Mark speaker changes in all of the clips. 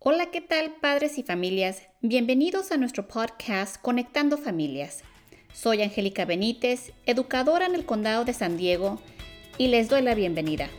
Speaker 1: Hola, ¿qué tal padres y familias? Bienvenidos a nuestro podcast Conectando Familias. Soy Angélica Benítez, educadora en el Condado de San Diego, y les doy la bienvenida.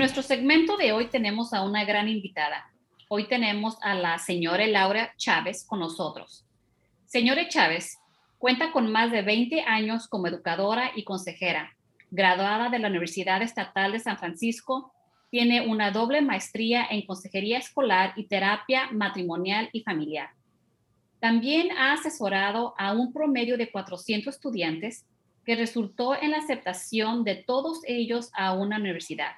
Speaker 1: Nuestro segmento de hoy tenemos a una gran invitada. Hoy tenemos a la señora Laura Chávez con nosotros. Señora Chávez cuenta con más de 20 años como educadora y consejera, graduada de la Universidad Estatal de San Francisco, tiene una doble maestría en consejería escolar y terapia matrimonial y familiar. También ha asesorado a un promedio de 400 estudiantes que resultó en la aceptación de todos ellos a una universidad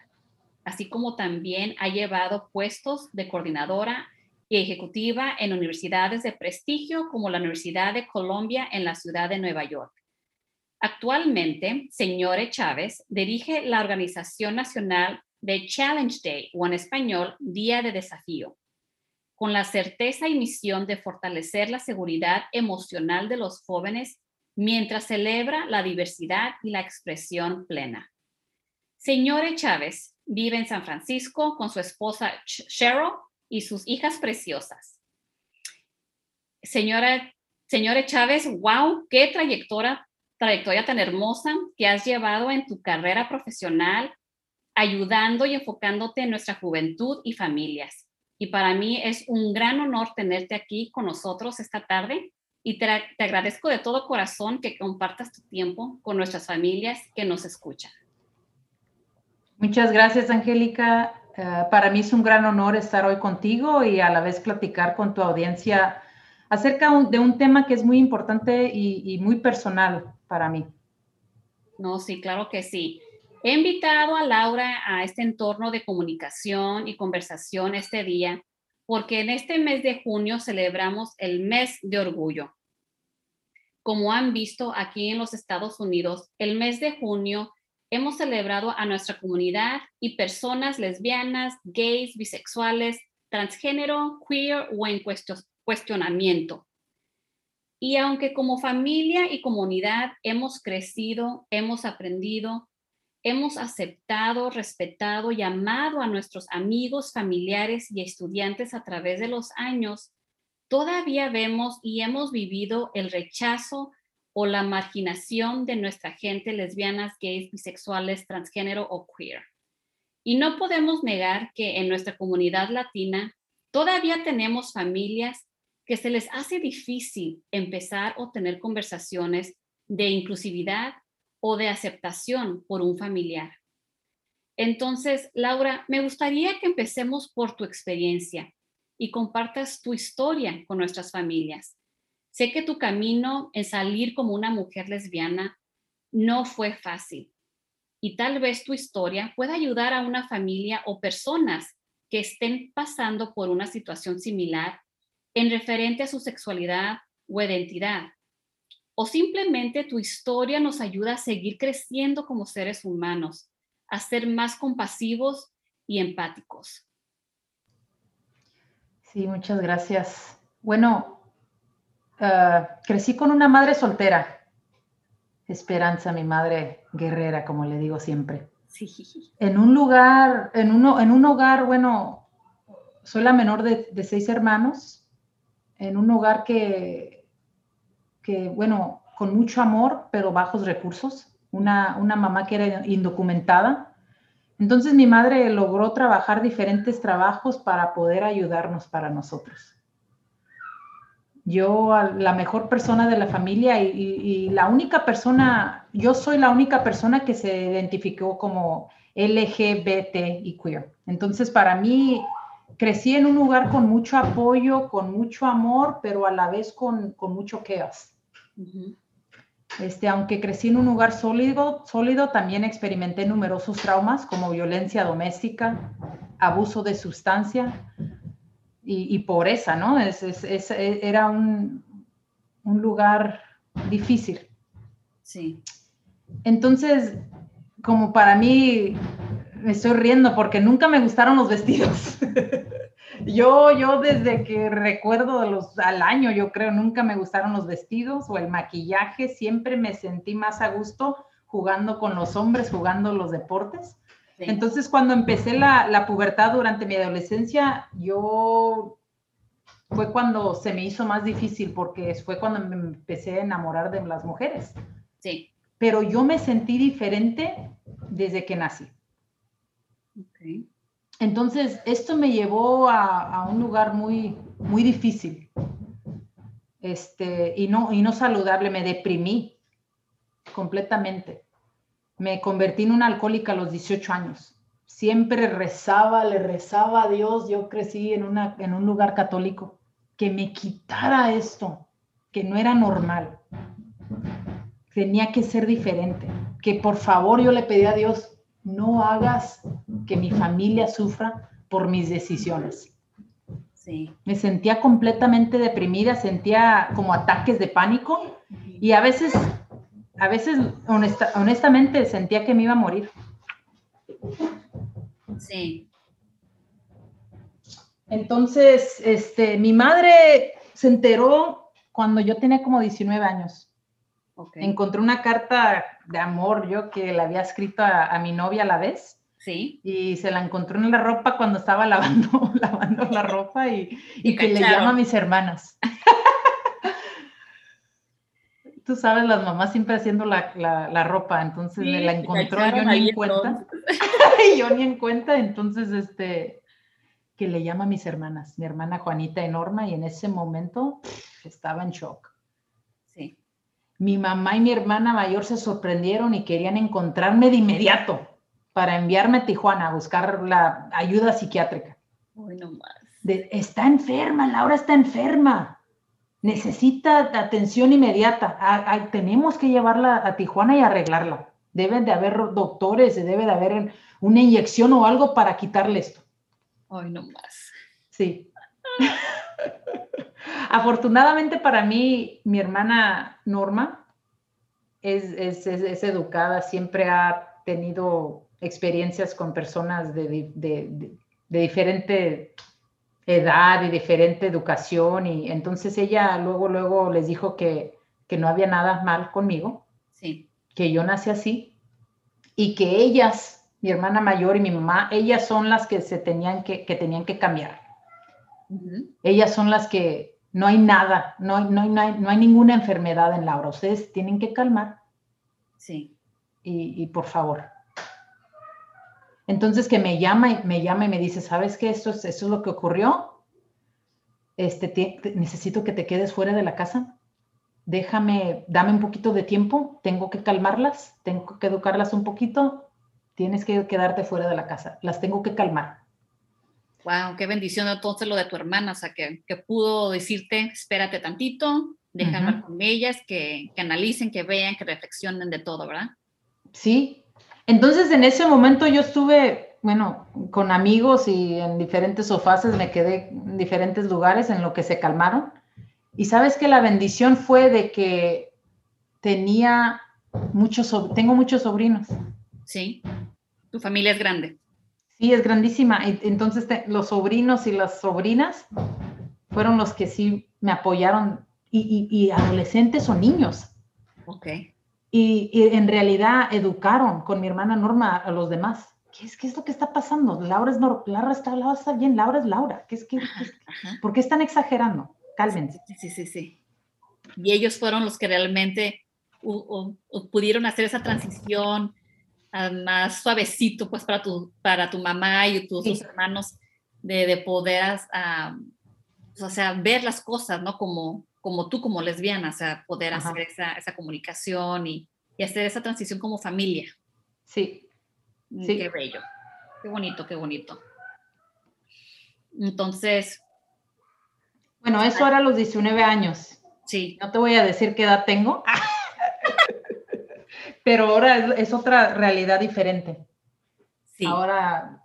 Speaker 1: así como también ha llevado puestos de coordinadora y ejecutiva en universidades de prestigio como la Universidad de Colombia en la ciudad de Nueva York. Actualmente, señore Chávez dirige la organización nacional de Challenge Day, o en español, Día de Desafío, con la certeza y misión de fortalecer la seguridad emocional de los jóvenes mientras celebra la diversidad y la expresión plena. Señore Chávez Vive en San Francisco con su esposa Cheryl y sus hijas preciosas. Señora, señora Chávez, wow, qué trayectoria, trayectoria tan hermosa que has llevado en tu carrera profesional, ayudando y enfocándote en nuestra juventud y familias. Y para mí es un gran honor tenerte aquí con nosotros esta tarde y te, te agradezco de todo corazón que compartas tu tiempo con nuestras familias que nos escuchan.
Speaker 2: Muchas gracias, Angélica. Eh, para mí es un gran honor estar hoy contigo y a la vez platicar con tu audiencia acerca de un tema que es muy importante y, muy personal para mí.
Speaker 1: No, sí, claro que sí. He invitado a Laura a este entorno de comunicación y conversación este día porque en este mes de junio celebramos el mes de orgullo. Como han visto aquí en los Estados Unidos, el mes de junio hemos celebrado a nuestra comunidad y personas lesbianas, gays, bisexuales, transgénero, queer o en cuestionamiento. Y aunque como familia y comunidad hemos crecido, hemos aprendido, hemos aceptado, respetado y amado a nuestros amigos, familiares y estudiantes a través de los años, todavía vemos y hemos vivido el rechazo o la marginación de nuestra gente lesbianas, gays, bisexuales, transgénero o queer. Y no podemos negar que en nuestra comunidad latina todavía tenemos familias que se les hace difícil empezar o tener conversaciones de inclusividad o de aceptación por un familiar. Entonces, Laura, me gustaría que empecemos por tu experiencia y compartas tu historia con nuestras familias. Sé que tu camino en salir como una mujer lesbiana no fue fácil y tal vez tu historia pueda ayudar a una familia o personas que estén pasando por una situación similar en referente a su sexualidad o identidad. O simplemente tu historia nos ayuda a seguir creciendo como seres humanos, a ser más compasivos y empáticos.
Speaker 2: Sí, muchas gracias. Bueno, Ah, crecí con una madre soltera. Esperanza, mi madre guerrera, como le digo siempre. Sí. En un lugar, en, uno, en un hogar, bueno, soy la menor de, seis hermanos, en un hogar que, que, bueno, con mucho amor, pero bajos recursos. Una, una mamá que era indocumentada. Entonces mi madre logró trabajar diferentes trabajos para poder ayudarnos para nosotros yo la mejor persona de la familia y, la única persona, yo soy la única persona que se identificó como LGBT y queer. Entonces, para mí, crecí en un lugar con mucho apoyo, con mucho amor, pero a la vez con, mucho chaos. este, aunque crecí en un lugar sólido, sólido, también experimenté numerosos traumas como violencia doméstica, abuso de sustancia, y, pobreza, ¿no? Es, era un, lugar difícil.
Speaker 1: Sí.
Speaker 2: Entonces, como para mí, me estoy riendo porque nunca me gustaron los vestidos. yo, yo desde que recuerdo los, al año, yo creo, nunca me gustaron los vestidos o el maquillaje. Siempre me sentí más a gusto jugando con los hombres, jugando los deportes. Entonces, cuando empecé la, la pubertad durante mi adolescencia, yo fue cuando se me hizo más difícil porque fue cuando me empecé a enamorar de las mujeres.
Speaker 1: Sí.
Speaker 2: Pero yo me sentí diferente desde que nací. Okay. Entonces, esto me llevó a, un lugar muy, muy difícil este, y, no, y no saludable. Me deprimí completamente. Me convertí en una alcohólica a los 18 años. Siempre rezaba, le rezaba a Dios. Yo crecí en, una, en un lugar católico que me quitara esto, que no era normal. Tenía que ser diferente. Que por favor yo le pedí a Dios, no hagas que mi familia sufra por mis decisiones.
Speaker 1: Sí.
Speaker 2: Me sentía completamente deprimida, sentía como ataques de pánico y a veces, a veces honestamente sentía que me iba a morir.
Speaker 1: Sí.
Speaker 2: Entonces, este, mi madre se enteró cuando yo tenía como 19 años. Okay. Encontré una carta de amor yo que le había escrito a, mi novia a la vez.
Speaker 1: Sí.
Speaker 2: Y se la encontró en la ropa cuando estaba lavando, lavando la ropa y, y, que le llama a mis hermanas. Tú sabes, las mamás siempre haciendo la, la, ropa, entonces me la encontró, yo ni en cuenta. yo ni en cuenta, entonces, este, que le llama a mis hermanas, mi hermana Juanita y Norma, y en ese momento estaba en shock.
Speaker 1: Sí.
Speaker 2: Mi mamá y mi hermana mayor se sorprendieron y querían encontrarme de inmediato para enviarme a Tijuana a buscar la ayuda psiquiátrica.
Speaker 1: Bueno, más.
Speaker 2: está enferma, Laura está enferma. Necesita atención inmediata. tenemos que llevarla a Tijuana y arreglarla. Deben de haber doctores, debe de haber una inyección o algo para quitarle esto.
Speaker 1: Hoy no más.
Speaker 2: Sí. Afortunadamente para mí, mi hermana Norma es, educada, siempre ha tenido experiencias con personas de, diferente edad y diferente educación y entonces ella luego, luego les dijo que, que no había nada mal conmigo,
Speaker 1: sí.
Speaker 2: que yo nací así y que ellas mi hermana mayor y mi mamá, ellas son las que se tenían que, que tenían que cambiar. Ellas son las que no hay nada, no hay, no, hay, no hay ninguna enfermedad en Laura. Ustedes tienen que calmar.
Speaker 1: Sí.
Speaker 2: Y, por favor. Entonces que me llama y me llama y me dice, ¿sabes qué? Esto es, esto es lo que ocurrió. Este, necesito que te quedes fuera de la casa. Déjame, dame un poquito de tiempo. Tengo que calmarlas, tengo que educarlas un poquito tienes que quedarte fuera de la casa, las tengo que calmar.
Speaker 1: Wow, qué bendición entonces lo de tu hermana, o sea, que, que pudo decirte, espérate tantito, deja con ellas, que, que, analicen, que vean, que reflexionen de todo, ¿verdad?
Speaker 2: Sí, entonces en ese momento yo estuve, bueno, con amigos y en diferentes sofás, me quedé en diferentes lugares en lo que se calmaron. Y sabes que la bendición fue de que tenía muchos, tengo muchos sobrinos.
Speaker 1: Sí. Tu familia es grande.
Speaker 2: Sí, es grandísima. Entonces, los sobrinos y las sobrinas fueron los que sí me apoyaron, y, adolescentes o niños.
Speaker 1: Ok.
Speaker 2: Y, en realidad educaron con mi hermana Norma a los demás. ¿Qué es, qué es lo que está pasando? Laura, es Laura, está, Laura está bien, Laura es Laura. ¿Qué es, qué, ¿Por qué están exagerando? Cálmense.
Speaker 1: Sí, sí, sí, sí. Y ellos fueron los que realmente pudieron hacer esa transición más suavecito pues para tu, para tu mamá y tus, hermanos de, de poder, pues, o sea, ver las cosas, ¿no? Como, como tú, como lesbiana, o sea, poder hacer esa, esa comunicación y, y, hacer esa transición como familia.
Speaker 2: Sí.
Speaker 1: Mm, sí. Qué bello. Qué bonito, qué bonito. Entonces.
Speaker 2: Bueno, eso era a los 19 años.
Speaker 1: Sí.
Speaker 2: No te voy a decir qué edad tengo. pero ahora es, otra realidad diferente.
Speaker 1: Sí.
Speaker 2: Ahora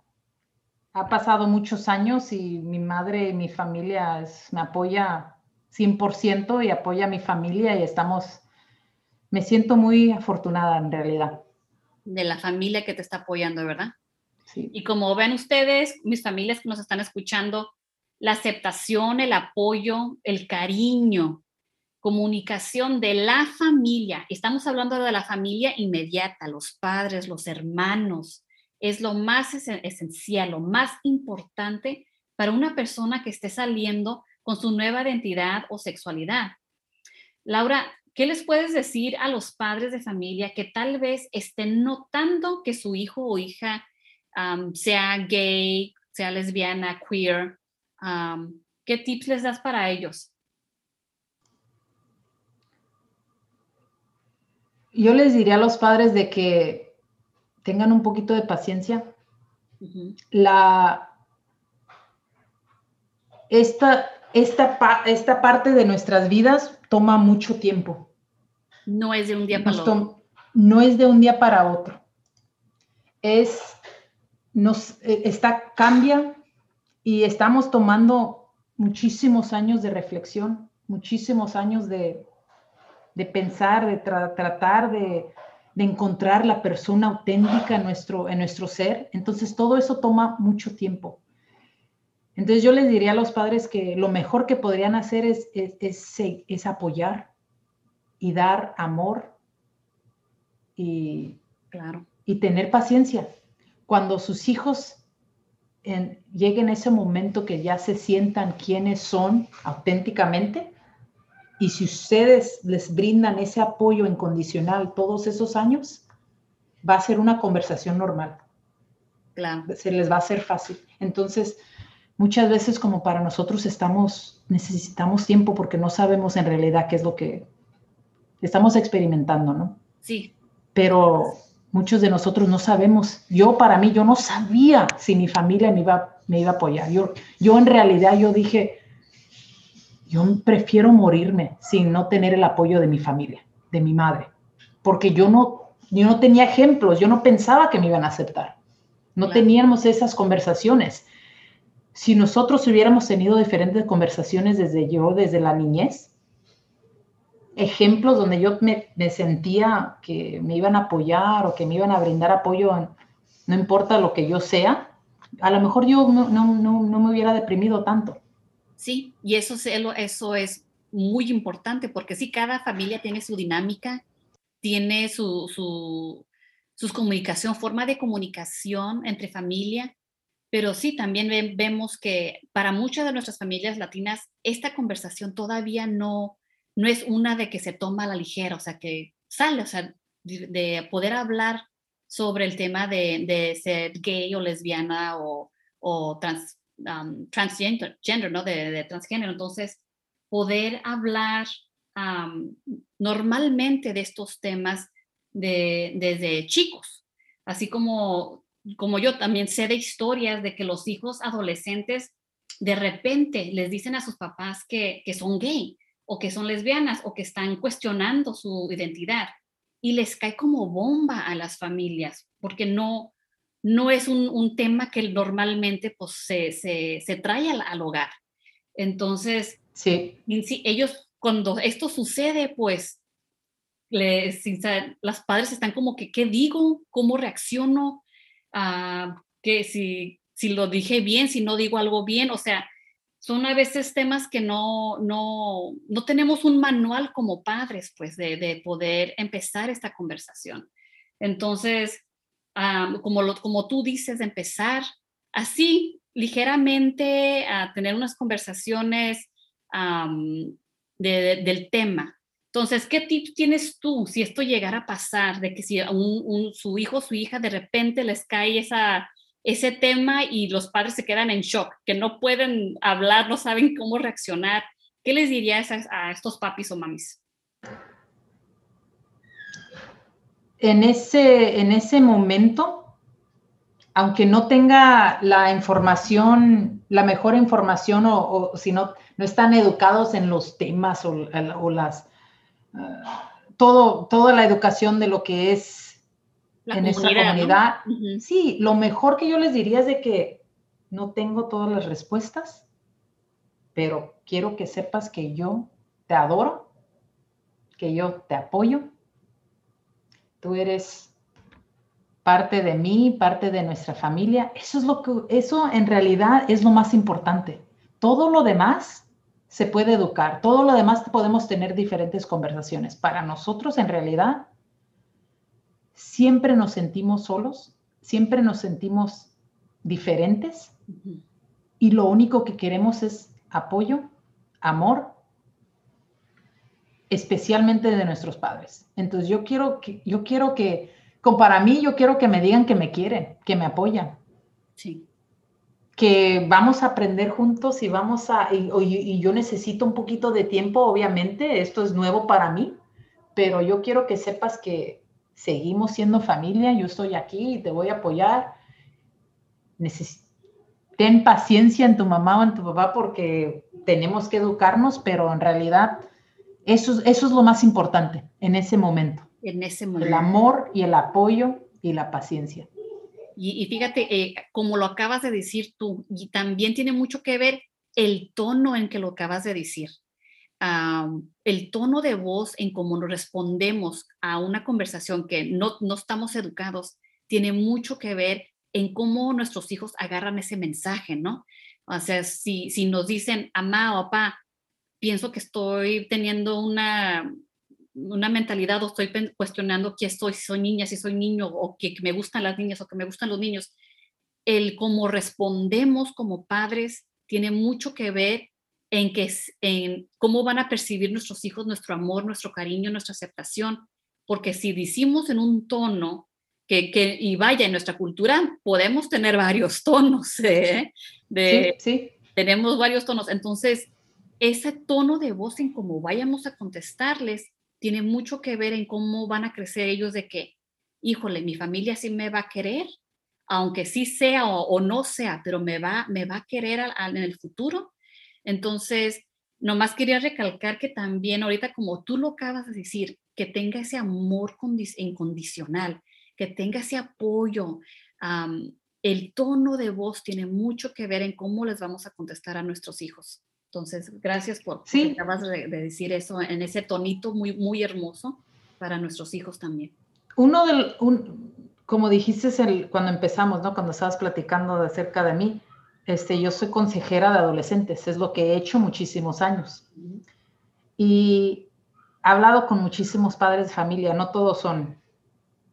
Speaker 2: ha pasado muchos años y mi madre y mi familia me apoya 100% y apoya a mi familia y estamos me siento muy afortunada en realidad.
Speaker 1: De la familia que te está apoyando, ¿verdad? Sí. Y como ven ustedes, mis familias que nos están escuchando, la aceptación, el apoyo, el cariño, comunicación de la familia. Estamos hablando de la familia inmediata, los padres, los hermanos. Es lo más esencial, lo más importante para una persona que esté saliendo con su nueva identidad o sexualidad. Laura, ¿qué les puedes decir a los padres de familia que tal vez estén notando que su hijo o hija sea gay, sea lesbiana, queer? ¿Qué tips les das para ellos?
Speaker 2: Yo les diría a los padres de que tengan un poquito de paciencia. La, esta, esta, esta parte de nuestras vidas toma mucho tiempo.
Speaker 1: No es de un día para otro.
Speaker 2: No es de un día para otro. Es, nos, e, está, cambia y estamos tomando muchísimos años de reflexión, muchísimos años de, de pensar, de tratar de, de, encontrar la persona auténtica en nuestro, en nuestro ser. Entonces todo eso toma mucho tiempo. Entonces yo les diría a los padres que lo mejor que podrían hacer es, es, apoyar y dar amor y, claro. y tener paciencia. Cuando sus hijos lleguen a ese momento que ya se sientan quienes son auténticamente, y si ustedes les brindan ese apoyo incondicional todos esos años, va a ser una conversación normal. Claro. Se les va a hacer fácil. Entonces, muchas veces como para nosotros estamos, necesitamos tiempo porque no sabemos en realidad qué es lo que estamos experimentando, ¿no?
Speaker 1: Sí.
Speaker 2: Pero muchos de nosotros no sabemos. Yo para mí, yo no sabía si mi familia me iba, me iba a apoyar. Yo, yo en realidad, yo dije, yo prefiero morirme sin no tener el apoyo de mi familia, de mi madre, porque yo no, yo no tenía ejemplos, yo no pensaba que me iban a aceptar. No teníamos esas conversaciones si nosotros hubiéramos tenido diferentes conversaciones desde yo, desde la niñez, ejemplos donde yo me, sentía que me iban a apoyar o que me iban a brindar apoyo, no importa lo que yo sea, a lo mejor yo no, me hubiera deprimido tanto.
Speaker 1: Sí, y eso, eso es muy importante porque sí, cada familia tiene su dinámica, tiene su, su, su comunicación, forma de comunicación entre familia pero sí, también vemos que para muchas de nuestras familias latinas, esta conversación todavía no, no es una de que se toma a la ligera, o sea, que sale, o sea, de, poder hablar sobre el tema de, ser gay o lesbiana o, o trans, transgender, ¿no? De, transgénero. Entonces, poder hablar normalmente de estos temas desde chicos, así como como yo también sé de historias de que los hijos adolescentes de repente les dicen a sus papás que, son gay o que son lesbianas o que están cuestionando su identidad y les cae como bomba a las familias porque no, no es un, tema que normalmente pues, se, trae al, hogar. Entonces, sí. ellos, cuando esto sucede, pues les, las padres están como que, ¿qué digo? ¿Cómo reacciono? Que si, si lo dije bien, si no digo algo bien, o sea, son a veces temas que no, no, no tenemos un manual como padres, pues, de, de poder empezar esta conversación. Entonces, como, lo, como tú dices, empezar así, ligeramente, a tener unas conversaciones del tema. Entonces, ¿qué tips tienes tú si esto llegara a pasar, de que si un, su hijo o su hija de repente les cae esa, ese tema y los padres se quedan en shock, que no pueden hablar, no saben cómo reaccionar? ¿Qué les dirías a, estos papis o mamis?
Speaker 2: En ese, en ese momento, aunque no tenga la información, la mejor información o, si no, no están educados en los temas o, o las todo, toda la educación de lo que es en esta comunidad. Sí, lo mejor que yo les diría es de que no tengo todas las respuestas, pero quiero que sepas que yo te adoro, que yo te apoyo tú eres parte de mí, parte de nuestra familia. Eso es lo que, eso en realidad es lo más importante. Todo lo demás se puede educar, todo lo demás podemos tener diferentes conversaciones. Para nosotros en realidad siempre nos sentimos solos, siempre nos sentimos diferentes y lo único que queremos es apoyo, amor, especialmente de nuestros padres. Entonces yo quiero que, yo quiero que, para mí, yo quiero que me digan que me quieren, que me apoyan. Sí. Que vamos a aprender juntos y vamos a, y, y yo necesito un poquito de tiempo, obviamente, esto es nuevo para mí, pero yo quiero que sepas que seguimos siendo familia, yo estoy aquí y te voy a apoyar. ten paciencia en tu mamá o en tu papá porque tenemos que educarnos, pero en realidad eso, eso es lo más importante en ese momento.
Speaker 1: En ese momento.
Speaker 2: El amor y el apoyo y la paciencia.
Speaker 1: Y, fíjate, eh, como lo acabas de decir tú, y también tiene mucho que ver el tono en que lo acabas de decir. el tono de voz en cómo nos respondemos a una conversación que no, no estamos educados, tiene mucho que ver en cómo nuestros hijos agarran ese mensaje, ¿no? O sea, si, si nos dicen, mamá o papá, pienso que estoy teniendo una, una mentalidad o estoy cuestionando quién soy, si soy niña, si soy niño, o que, me gustan las niñas o que me gustan los niños. El cómo respondemos como padres tiene mucho que ver en, que, en cómo van a percibir nuestros hijos nuestro amor, nuestro cariño, nuestra aceptación. Porque si decimos en un tono que, que y vaya, en nuestra cultura podemos tener varios tonos, ¿eh? De, sí, Tenemos varios tonos. Entonces, ese tono de voz en cómo vayamos a contestarles tiene mucho que ver en cómo van a crecer ellos de que, híjole, mi familia sí me va a querer, aunque sí sea o, no sea, pero me va, me va a querer en el futuro. Entonces, nomás quería recalcar que también ahorita, como tú lo acabas de decir, que tenga ese amor incondicional, que tenga ese apoyo. el tono de voz tiene mucho que ver en cómo les vamos a contestar a nuestros hijos. Entonces, gracias por sí. acabas de, decir eso en ese tonito muy, muy hermoso para nuestros hijos también.
Speaker 2: Uno del, un, como dijiste el, cuando empezamos, ¿no? Cuando estabas platicando de acerca de mí, este, yo soy consejera de adolescentes, es lo que he hecho muchísimos años. Y he hablado con muchísimos padres de familia, no todos son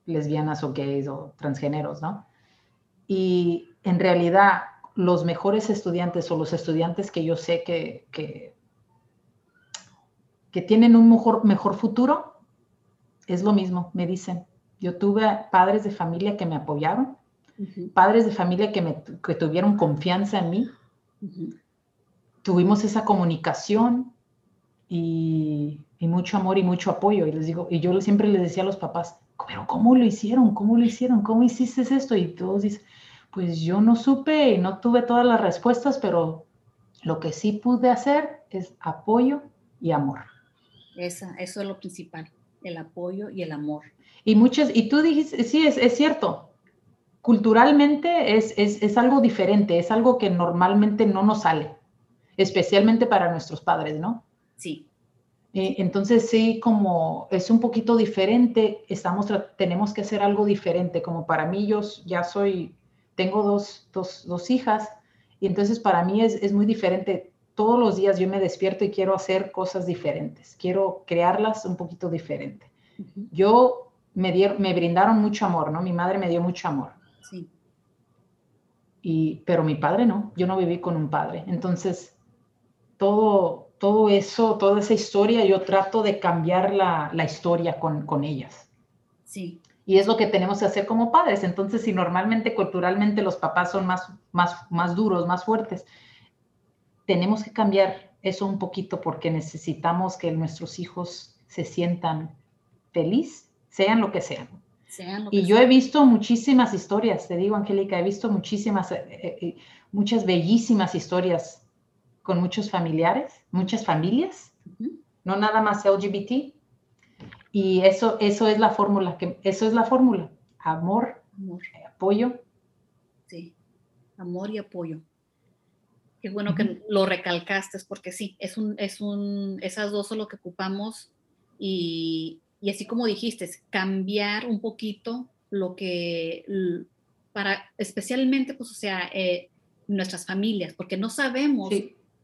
Speaker 2: lesbianas o gays o transgéneros, ¿no? Y en realidad los mejores estudiantes o los estudiantes que yo sé que, que, tienen un mejor, mejor futuro, es lo mismo, me dicen. Yo tuve padres de familia que me apoyaron, padres de familia que, me, tuvieron confianza en mí. Tuvimos esa comunicación y, y, mucho amor y mucho apoyo. Y les digo, y yo siempre les decía a los papás, pero ¿cómo lo hicieron? ¿Cómo lo hicieron? ¿Cómo hiciste esto? Y todos dicen, pues yo no supe y no tuve todas las respuestas, pero lo que sí pude hacer es apoyo y amor.
Speaker 1: Esa, eso es lo principal, el apoyo y el amor.
Speaker 2: Y muchas, y tú dijiste, sí, es, es cierto, culturalmente es, es, es, algo diferente, es algo que normalmente no nos sale, especialmente para nuestros padres, ¿no?
Speaker 1: Sí.
Speaker 2: Eh, entonces sí, como es un poquito diferente, estamos, tenemos que hacer algo diferente, como para mí yo ya soy tengo dos, dos, dos hijas y entonces para mí es, es, muy diferente. Todos los días yo me despierto y quiero hacer cosas diferentes, quiero crearlas un poquito diferente. Yo me, dieron, me brindaron mucho amor, ¿no? Mi madre me dio mucho amor. Sí. Y, pero mi padre no, yo no viví con un padre. Entonces, todo, todo eso, toda esa historia, yo trato de cambiar la, la historia con, con ellas.
Speaker 1: Sí.
Speaker 2: Y es lo que tenemos que hacer como padres. Entonces, si normalmente culturalmente los papás son más, más, más duros, más fuertes, tenemos que cambiar eso un poquito porque necesitamos que nuestros hijos se sientan feliz, sean lo que sean. y yo he visto muchísimas historias, te digo, Angélica, he visto muchísimas, eh, eh, eh, muchas bellísimas historias con muchos familiares, muchas familias, no nada más LGBT, y eso, eso es la fórmula, que, eso es la fórmula. Amor, apoyo.
Speaker 1: Sí, amor y apoyo. Qué bueno que lo recalcaste, porque sí, es un, es un, esas dos son lo que ocupamos y, y así como dijiste, cambiar un poquito lo que, para especialmente, pues, o sea, eh, nuestras familias, porque no sabemos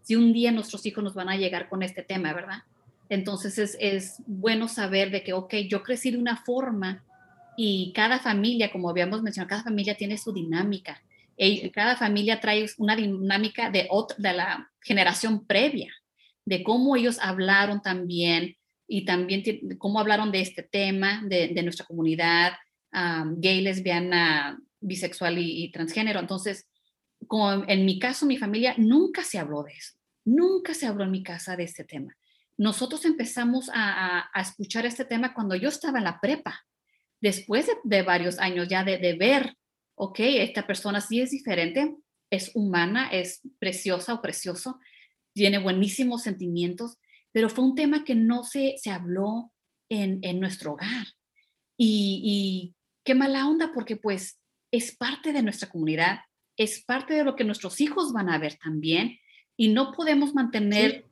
Speaker 1: si un día nuestros hijos nos van a llegar con este tema, ¿verdad? Entonces es, es bueno saber de que, ok, yo crecí de una forma y cada familia, como habíamos mencionado, cada familia tiene su dinámica. Cada familia trae una dinámica de, otra, de la generación previa, de cómo ellos hablaron también y también cómo hablaron de este tema, de, de nuestra comunidad gay, lesbiana, bisexual y, transgénero. Entonces, como en mi caso, mi familia nunca se habló de eso. Nunca se habló en mi casa de este tema. Nosotros empezamos a, escuchar este tema cuando yo estaba en la prepa, después de, varios años ya de, de, ver, ok, esta persona sí es diferente, es humana, es preciosa o precioso, tiene buenísimos sentimientos, pero fue un tema que no se, se habló en, en nuestro hogar. Y, y, qué mala onda, porque pues es parte de nuestra comunidad, es parte de lo que nuestros hijos van a ver también, y no podemos mantener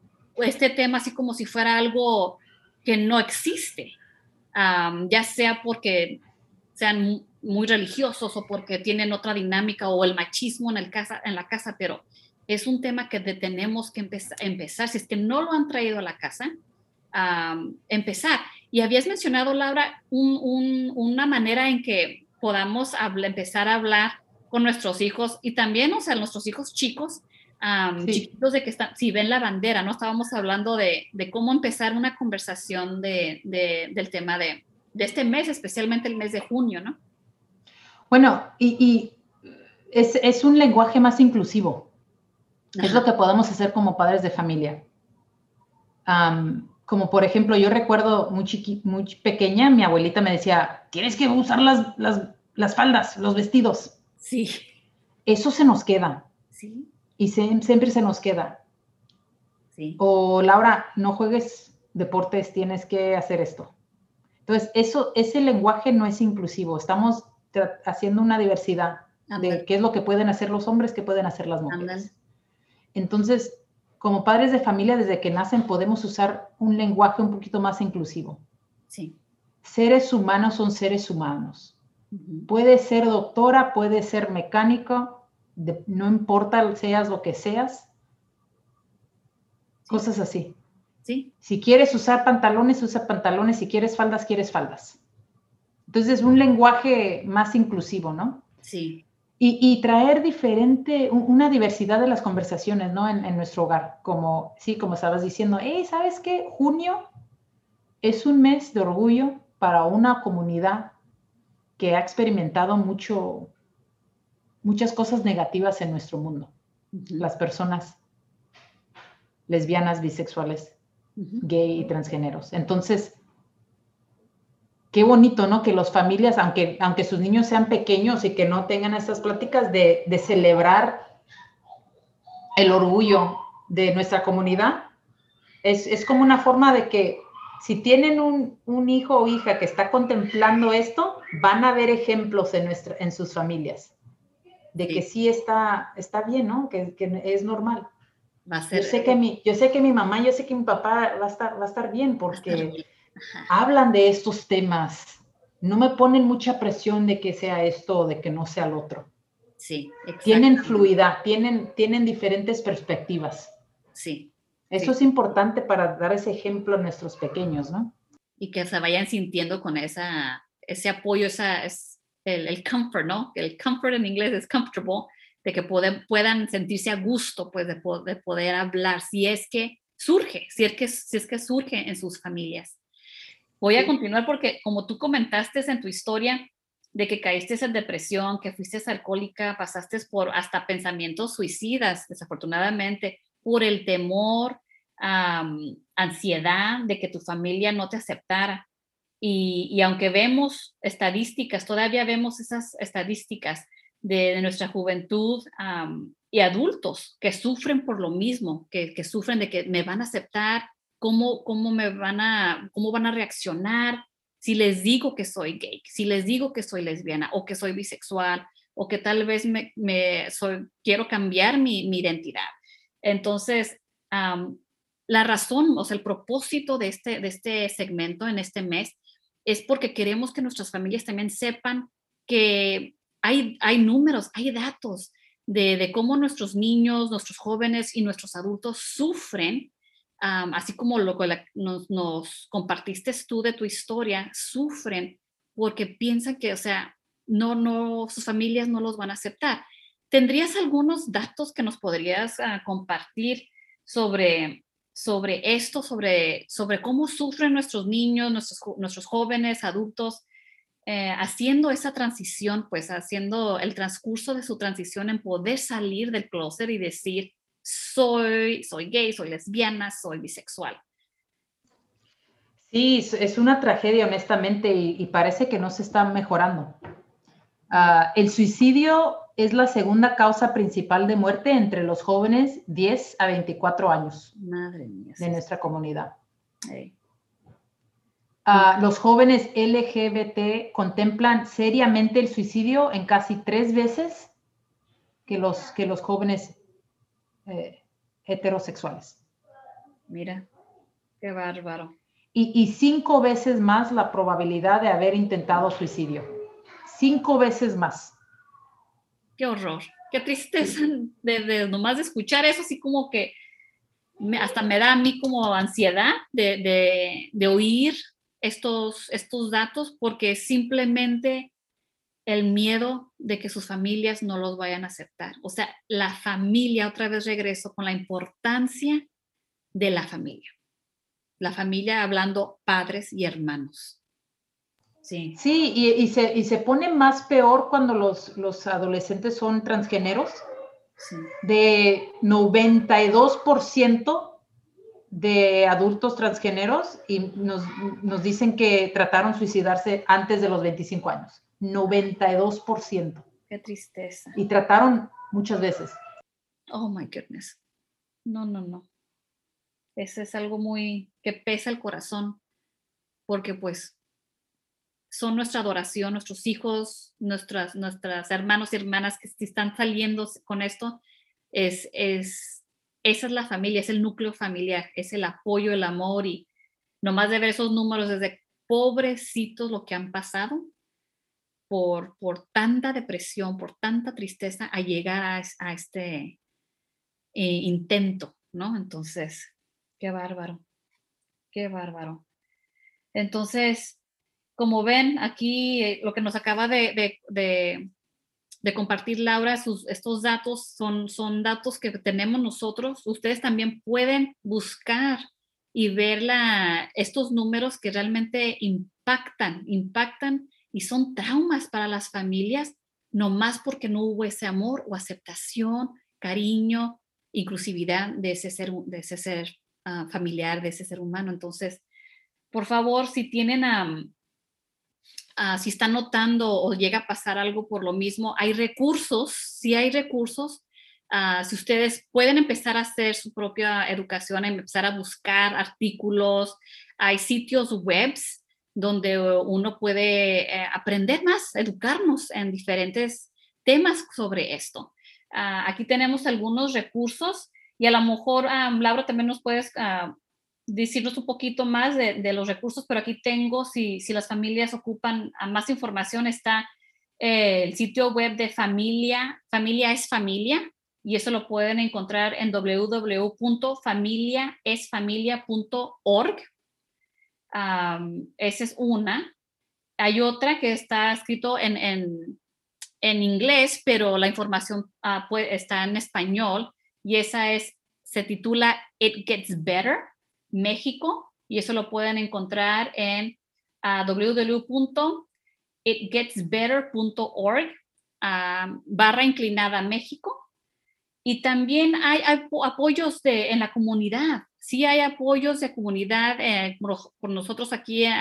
Speaker 1: este tema así como si fuera algo que no existe, ya sea porque sean muy religiosos o porque tienen otra dinámica o el machismo en, el casa, en la casa, pero es un tema que tenemos que empezar, empezar, si es que no lo han traído a la casa, empezar. Y habías mencionado, Laura, una manera en que podamos empezar a hablar con nuestros hijos y también, o sea, nuestros hijos chicos, chiquitos de que están, si ven la bandera, ¿no? Estábamos hablando de, cómo empezar una conversación de, del tema de, este mes, especialmente el mes de junio, ¿no?
Speaker 2: Bueno, y, es, un lenguaje más inclusivo. Es lo que podemos hacer como padres de familia. como por ejemplo, yo recuerdo muy, muy pequeña, mi abuelita me decía, tienes que usar las, las, las faldas, los vestidos.
Speaker 1: Sí.
Speaker 2: Eso se nos queda.
Speaker 1: Sí
Speaker 2: y siempre se nos queda.
Speaker 1: Sí.
Speaker 2: O Laura, no juegues deportes, tienes que hacer esto. Entonces, eso, ese lenguaje no es inclusivo. Estamos haciendo una diversidad de qué es lo que pueden hacer los hombres, qué pueden hacer las mujeres. Entonces, como padres de familia, desde que nacen podemos usar un lenguaje un poquito más inclusivo.
Speaker 1: Sí.
Speaker 2: Seres humanos son seres humanos. Puede ser doctora, puede ser mecánico, no importa seas lo que seas, cosas así.
Speaker 1: Sí.
Speaker 2: Si quieres usar pantalones, usa pantalones, si quieres faldas, quieres faldas. Entonces, es un lenguaje más inclusivo, ¿no?
Speaker 1: Sí.
Speaker 2: Y, traer diferente, una diversidad de las conversaciones, ¿no? En, nuestro hogar, como, sí, como estabas diciendo, hey, ¿sabes qué? Junio es un mes de orgullo para una comunidad que ha experimentado mucho, muchas cosas negativas en nuestro mundo. Las personas lesbianas, bisexuales, gay y transgéneros. Entonces, qué bonito, ¿no? Que las familias, aunque, aunque sus niños sean pequeños y que no tengan estas pláticas de, celebrar el orgullo de nuestra comunidad, es, como una forma de que si tienen un, un, hijo o hija que está contemplando esto, van a ver ejemplos en, nuestra, en sus familias de que sí está, está bien, ¿no? Que, es normal. yo, sé que mi, yo sé que mi mamá, yo sé que mi papá va a estar, va a estar bien porque hablan de estos temas. No me ponen mucha presión de que sea esto o de que no sea el otro.
Speaker 1: Sí,
Speaker 2: Tienen fluidez, tienen, tienen diferentes perspectivas.
Speaker 1: Sí.
Speaker 2: Eso es importante para dar ese ejemplo a nuestros pequeños, ¿no?
Speaker 1: Y que se vayan sintiendo con esa, ese apoyo, esa, el, comfort, ¿no? El comfort en inglés es comfortable, de que puedan sentirse a gusto, pues, de, poder hablar, si es que surge, si es que, si es que surge en sus familias. Voy a continuar porque, como tú comentaste en tu historia, de que caíste en depresión, que fuiste alcohólica, pasaste por hasta pensamientos suicidas, desafortunadamente, por el temor, ansiedad de que tu familia no te aceptara. Y, aunque vemos estadísticas, todavía vemos esas estadísticas de, nuestra juventud y adultos que sufren por lo mismo, que, que, sufren de que me van a aceptar, cómo, cómo me van a, cómo van a reaccionar si les digo que soy gay, si les digo que soy lesbiana o que soy bisexual o que tal vez me, me soy, quiero cambiar mi, mi identidad. Entonces, la razón, o sea, el propósito de este, de este segmento en este mes es porque queremos que nuestras familias también sepan que hay, hay números, hay datos de, cómo nuestros niños, nuestros jóvenes y nuestros adultos sufren, así como lo que nos, nos compartiste tú de tu historia, sufren porque piensan que, o sea, no, no, sus familias no los van a aceptar. ¿Tendrías algunos datos que nos podrías ah, compartir sobre, sobre esto, sobre, sobre cómo sufren nuestros niños, nuestros, nuestros jóvenes, adultos, eh, haciendo esa transición, pues haciendo el transcurso de su transición en poder salir del closet y decir, soy, soy gay, soy lesbiana, soy bisexual?
Speaker 2: Sí, es una tragedia, honestamente, y, parece que no se está mejorando. Ah, el suicidio es la segunda causa principal de muerte entre los jóvenes 10 a 24 años de nuestra comunidad. Ah, los jóvenes LGBT contemplan seriamente el suicidio en casi tres veces que los, que los jóvenes eh, heterosexuales.
Speaker 1: Mira, qué bárbaro.
Speaker 2: y cinco veces más la probabilidad de haber intentado suicidio cinco veces más.
Speaker 1: Qué horror, qué tristeza de, nomás de escuchar eso, así como que hasta me da a mí como ansiedad de, oír estos, estos datos porque simplemente el miedo de que sus familias no los vayan a aceptar. O sea, la familia, otra vez regreso con la importancia de la familia. La familia hablando padres y hermanos.
Speaker 2: Sí, sí y, se, y, se, pone más peor cuando los, los adolescentes son transgéneros. De 92% de adultos transgéneros y nos, nos, dicen que trataron suicidarse antes de los 25 años. 92%.
Speaker 1: Qué tristeza.
Speaker 2: Y trataron muchas veces.
Speaker 1: Oh my goodness. No, no, no. Ese es algo muy que pesa el corazón porque pues son nuestra adoración, nuestros hijos, nuestras, nuestras hermanos y hermanas que están saliendo con esto, es, es, esa es la familia, es el núcleo familiar, es el apoyo, el amor y nomás de ver esos números desde pobrecitos lo que han pasado por, por tanta depresión, por tanta tristeza a llegar a, este eh, intento, ¿no? Entonces, qué bárbaro, qué bárbaro. Entonces, como ven aquí, eh, lo que nos acaba de, compartir Laura, estos datos son, son datos que tenemos nosotros. Ustedes también pueden buscar y ver estos números que realmente impactan, impactan y son traumas para las familias, no más porque no hubo ese amor o aceptación, cariño, inclusividad de ese ser, de ese ser ah, familiar, de ese ser humano. Entonces, por favor, si tienen a... Ah, si están notando o llega a pasar algo por lo mismo, hay recursos, si hay recursos, ah, si ustedes pueden empezar a hacer su propia educación, empezar a buscar artículos, hay sitios webs donde uno puede eh, aprender más, educarnos en diferentes temas sobre esto. Ah, aquí tenemos algunos recursos y a lo mejor, Laura, también nos puedes decirnos un poquito más de, los recursos, pero aquí tengo, si, si las familias ocupan más información, está eh, el sitio web de familia, familia es familia, y eso lo pueden encontrar en www.familiaesfamilia.org. esa es una. Hay otra que está escrito en, en, en inglés, pero la información ah, está en español, y esa es, se titula It Gets Better México y eso lo pueden encontrar en uh, www.itgetsbetter.org barra inclinada México. Y también hay, apoyos de, en la comunidad. Sí hay apoyos de comunidad eh, por, nosotros aquí eh,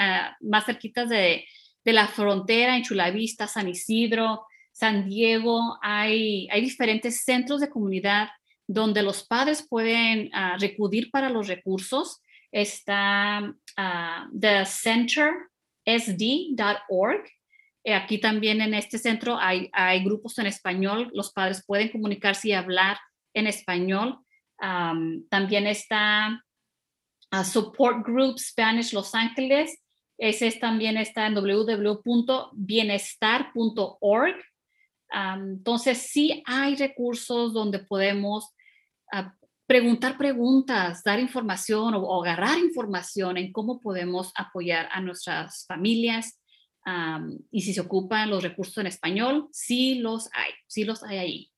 Speaker 1: más cerquitas de, de, la frontera, en Chulavista, San Isidro, San Diego. Hay, hay diferentes centros de comunidad donde los padres pueden uh, recudir para los recursos. Está uh, thecentersd.org. Eh, aquí también en este centro hay, grupos en español. Los padres pueden comunicarse y hablar en español. También está uh, Support Group Spanish Los Ángeles. Ese es, también está en www.bienestar.org. entonces, sí hay recursos donde podemos ah, preguntar preguntas, dar información o, agarrar información en cómo podemos apoyar a nuestras familias. y si se ocupan los recursos en español, sí los hay, sí los hay ahí.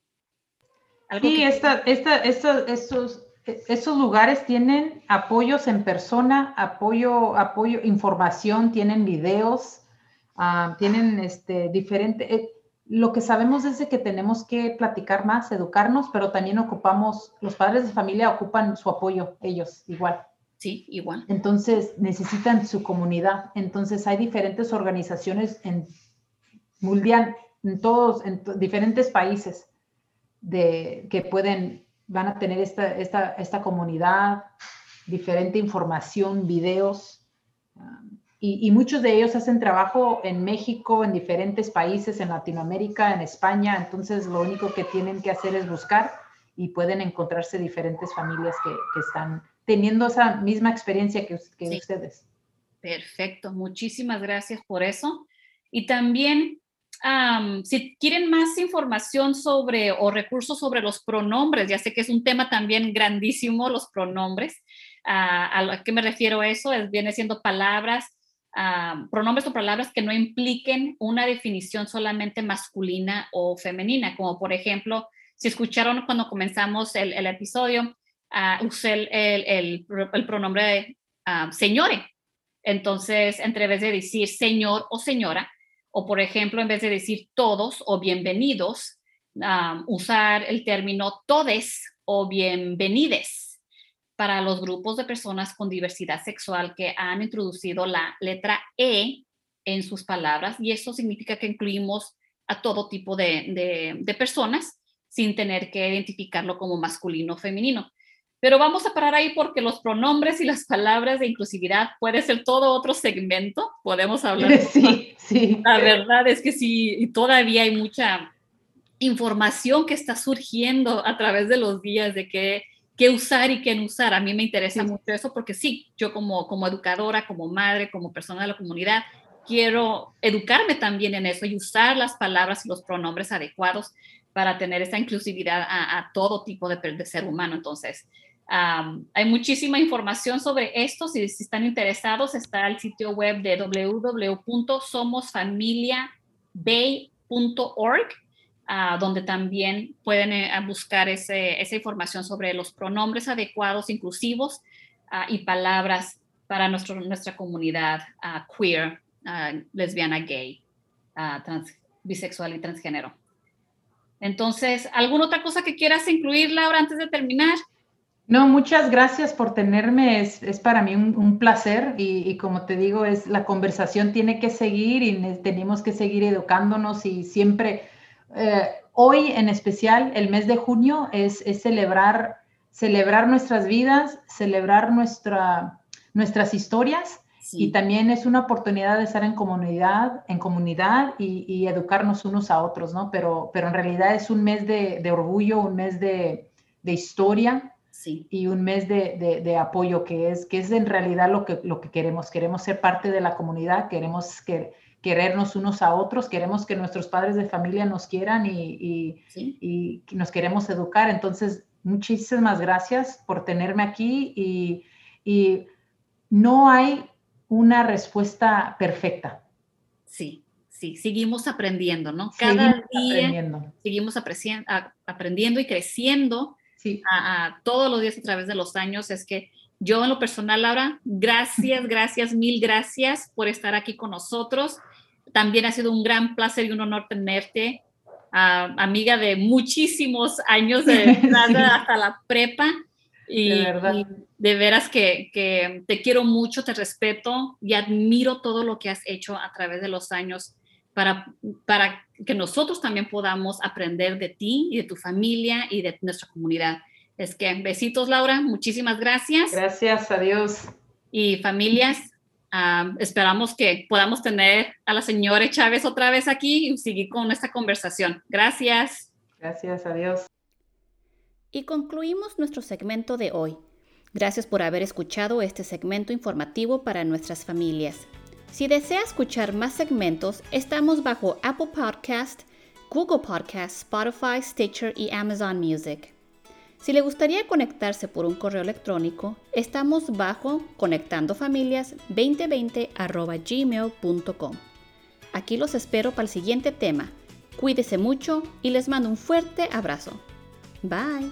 Speaker 2: sí, esta, esta, estos, estos lugares tienen apoyos en persona, apoyo, apoyo, información, tienen videos, tienen este, diferente, eh, lo que sabemos es que tenemos que platicar más, educarnos, pero también ocupamos, los padres de familia ocupan su apoyo, ellos igual.
Speaker 1: Sí, igual.
Speaker 2: Entonces necesitan su comunidad. Entonces hay diferentes organizaciones en mundial, en todos, en diferentes países de, que pueden, van a tener esta, esta, esta comunidad, diferente información, videos. Y, muchos de ellos hacen trabajo en México, en diferentes países, en Latinoamérica, en España. Entonces, lo único que tienen que hacer es buscar y pueden encontrarse diferentes familias que, están teniendo esa misma experiencia que, ustedes.
Speaker 1: Perfecto, muchísimas gracias por eso. Y también, si quieren más información sobre o recursos sobre los pronombres, ya sé que es un tema también grandísimo, los pronombres. Ah, ¿A qué me refiero eso? Es, viene siendo palabras pronombres o palabras que no impliquen una definición solamente masculina o femenina, como por ejemplo, si escucharon cuando comenzamos el, episodio, uh, usé el, pronombre de señore. Entonces, entre vez de decir señor o señora, o por ejemplo, en vez de decir todos o bienvenidos, usar el término todes o bienvenides para los grupos de personas con diversidad sexual que han introducido la letra E en sus palabras y eso significa que incluimos a todo tipo de, personas sin tener que identificarlo como masculino o femenino. Pero vamos a parar ahí porque los pronombres y las palabras de inclusividad puede ser todo otro segmento. Podemos hablar.
Speaker 2: Sí, sí.
Speaker 1: La verdad es que sí, y todavía hay mucha información que está surgiendo a través de los días de que qué usar y qué no usar. A mí me interesa mucho eso porque sí, yo como, como educadora, como madre, como persona de la comunidad, quiero educarme también en eso y usar las palabras y los pronombres adecuados para tener esa inclusividad a, todo tipo de, de, ser humano. Entonces, hay muchísima información sobre esto. Si, si, están interesados, está el sitio web de www.somosfamiliabay.org donde también pueden eh, buscar esa información sobre los pronombres adecuados, inclusivos ah, y palabras para nuestro, nuestra comunidad ah, queer, ah, lesbiana, gay, bisexual y transgénero. Entonces, ¿alguna otra cosa que quieras incluir, Laura, antes de terminar?
Speaker 2: No, muchas gracias por tenerme. Es, para mí un, placer y, y, como te digo, es la conversación tiene que seguir y tenemos que seguir educándonos y siempre eh, hoy en especial, el mes de junio, es, celebrar, celebrar nuestras vidas, celebrar nuestra, nuestras historias y también es una oportunidad de estar en comunidad, en comunidad y, educarnos unos a otros, ¿no? Pero, pero en realidad es un mes de, orgullo, un mes de, historia. y un mes de, apoyo, que es, que es en realidad lo que, lo que queremos. Queremos ser parte de la comunidad, queremos que, querernos unos a otros, queremos que nuestros padres de familia nos quieran y, y, nos queremos educar. Entonces, muchísimas gracias por tenerme aquí y, no hay una respuesta perfecta.
Speaker 1: Sí, sí, seguimos aprendiendo, ¿no? Cada día aprendiendo. seguimos aprendiendo y creciendo a, todos los días a través de los años. Es que yo en lo personal, Laura, gracias, gracias, mil gracias por estar aquí con nosotros. También ha sido un gran placer y un honor tenerte, amiga de muchísimos años de hasta la prepa. Y de, veras que, que, te quiero mucho, te respeto y admiro todo lo que has hecho a través de los años para, para que nosotros también podamos aprender de ti y de tu familia y de nuestra comunidad. Es que besitos, Laura, muchísimas gracias.
Speaker 2: Gracias, adiós.
Speaker 1: Y familias, esperamos que podamos tener a la señora Chávez otra vez aquí y seguir con esta conversación. Gracias.
Speaker 2: Gracias, adiós.
Speaker 3: Y concluimos nuestro segmento de hoy. Gracias por haber escuchado este segmento informativo para nuestras familias.
Speaker 1: Si desea escuchar más segmentos, estamos bajo Apple Podcast, Google Podcast, Spotify, Stitcher y Amazon Music. Si le gustaría conectarse por un correo electrónico, estamos bajo conectandofamilias2020 Aquí los espero para el siguiente tema. Cuídese mucho y les mando un fuerte abrazo. Bye.